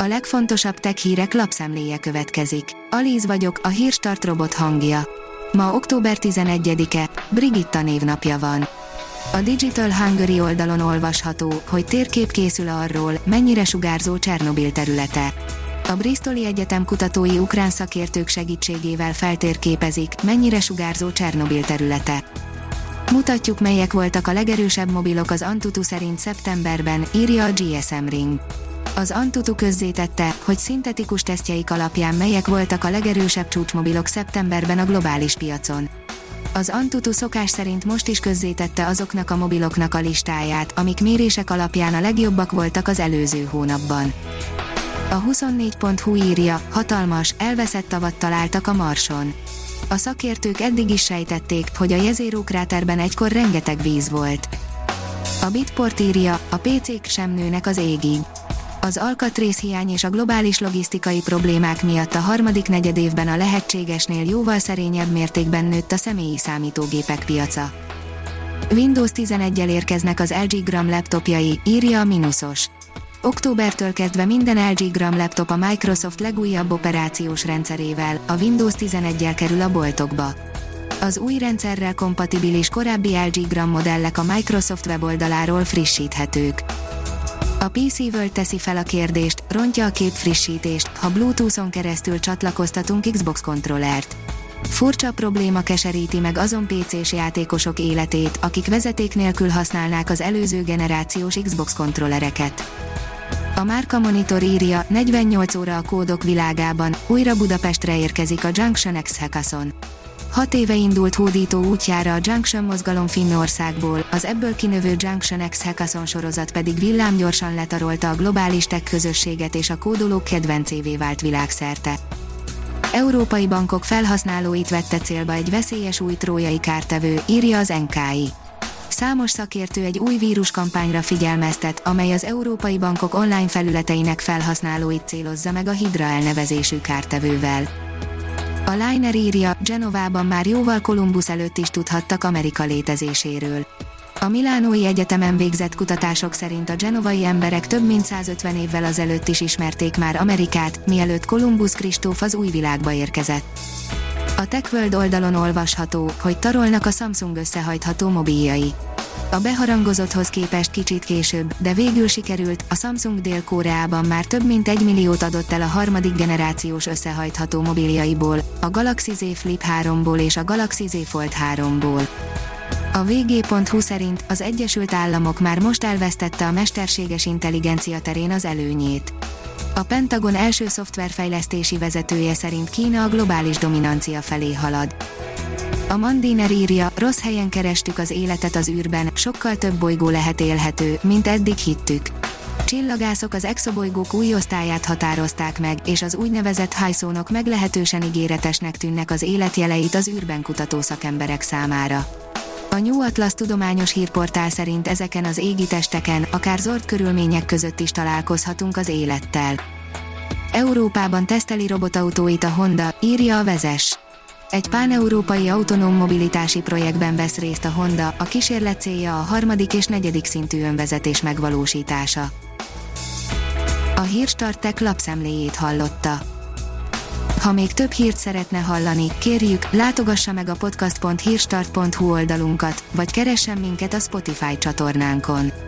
A legfontosabb tech hírek lapszemléje következik. Alíz vagyok, a hírstart robot hangja. Ma október 11-e, Brigitta névnapja van. A Digital Hungary oldalon olvasható, hogy térkép készül arról, mennyire sugárzó Csernobil területe. A Bristoli Egyetem kutatói ukrán szakértők segítségével feltérképezik, mennyire sugárzó Csernobil területe. Mutatjuk melyek voltak a legerősebb mobilok az Antutu szerint szeptemberben, írja a GSM Ring. Az Antutu közzétette, hogy szintetikus tesztjeik alapján melyek voltak a legerősebb csúcsmobilok szeptemberben a globális piacon. Az Antutu szokás szerint most is közzétette azoknak a mobiloknak a listáját, amik mérések alapján a legjobbak voltak az előző hónapban. A 24.hu írja, hatalmas, elveszett tavat találtak a Marson. A szakértők eddig is sejtették, hogy a Jezero kráterben egykor rengeteg víz volt. A Bitport írja, a PC-k sem nőnek az égig. Az alkatrészhiány és a globális logisztikai problémák miatt a harmadik negyedévben a lehetségesnél jóval szerényebb mértékben nőtt a személyi számítógépek piaca. Windows 11-el érkeznek az LG Gram laptopjai, írja a Minusos. Októbertől kezdve minden LG Gram laptop a Microsoft legújabb operációs rendszerével, a Windows 11-el kerül a boltokba. Az új rendszerrel kompatibilis korábbi LG Gram modellek a Microsoft weboldaláról frissíthetők. A PC World teszi fel a kérdést, rontja a kép frissítést, ha Bluetooth-on keresztül csatlakoztatunk Xbox kontrollert. Furcsa probléma keseríti meg azon PC-s játékosok életét, akik vezeték nélkül használnák az előző generációs Xbox kontrollereket. A Márka Monitor írja, 48 óra a kódok világában, újra Budapestre érkezik a Junction X Hackathon. Hat éve indult hódító útjára a Junction mozgalom Finnországból, az ebből kinövő Junction X Hackathon sorozat pedig villámgyorsan letarolta a globális tech közösséget és a kódolók kedvencévé vált világszerte. Európai bankok felhasználóit vette célba egy veszélyes új trójai kártevő, írja az NKI. Számos szakértő egy új víruskampányra figyelmeztet, amely az európai bankok online felületeinek felhasználóit célozza meg a Hydra elnevezésű kártevővel. A Liner írja, Genovában már jóval Kolumbusz előtt is tudhattak Amerika létezéséről. A Milánói Egyetemen végzett kutatások szerint a genovai emberek több mint 150 évvel azelőtt is ismerték már Amerikát, mielőtt Kolumbusz Kristóf az új világba érkezett. A TechWorld oldalon olvasható, hogy tarolnak a Samsung összehajtható mobiljai. A beharangozotthoz képest kicsit később, de végül sikerült, a Samsung Dél-Koreában már több mint egy milliót adott el a harmadik generációs összehajtható mobiljaiból, a Galaxy Z Flip 3-ból és a Galaxy Z Fold 3-ból. A vg.hu szerint az Egyesült Államok már most elvesztette a mesterséges intelligencia terén az előnyét. A Pentagon első szoftverfejlesztési vezetője szerint Kína a globális dominancia felé halad. A Mandiner írja, rossz helyen kerestük az életet az űrben, sokkal több bolygó lehet élhető, mint eddig hittük. Csillagászok az exobolygók új osztályát határozták meg, és az úgynevezett hajszónok meglehetősen ígéretesnek tűnnek az életjeleit az űrben kutató szakemberek számára. A New Atlas tudományos hírportál szerint ezeken az égi testeken, akár zord körülmények között is találkozhatunk az élettel. Európában teszteli robotautóit a Honda, írja a vezes. Egy páneurópai autonóm mobilitási projektben vesz részt a Honda, a kísérlet célja a harmadik és negyedik szintű önvezetés megvalósítása. A Hírstartek lapszemléjét hallotta. Ha még több hírt szeretne hallani, kérjük, látogassa meg a podcast.hírstart.hu oldalunkat, vagy keressen minket a Spotify csatornánkon.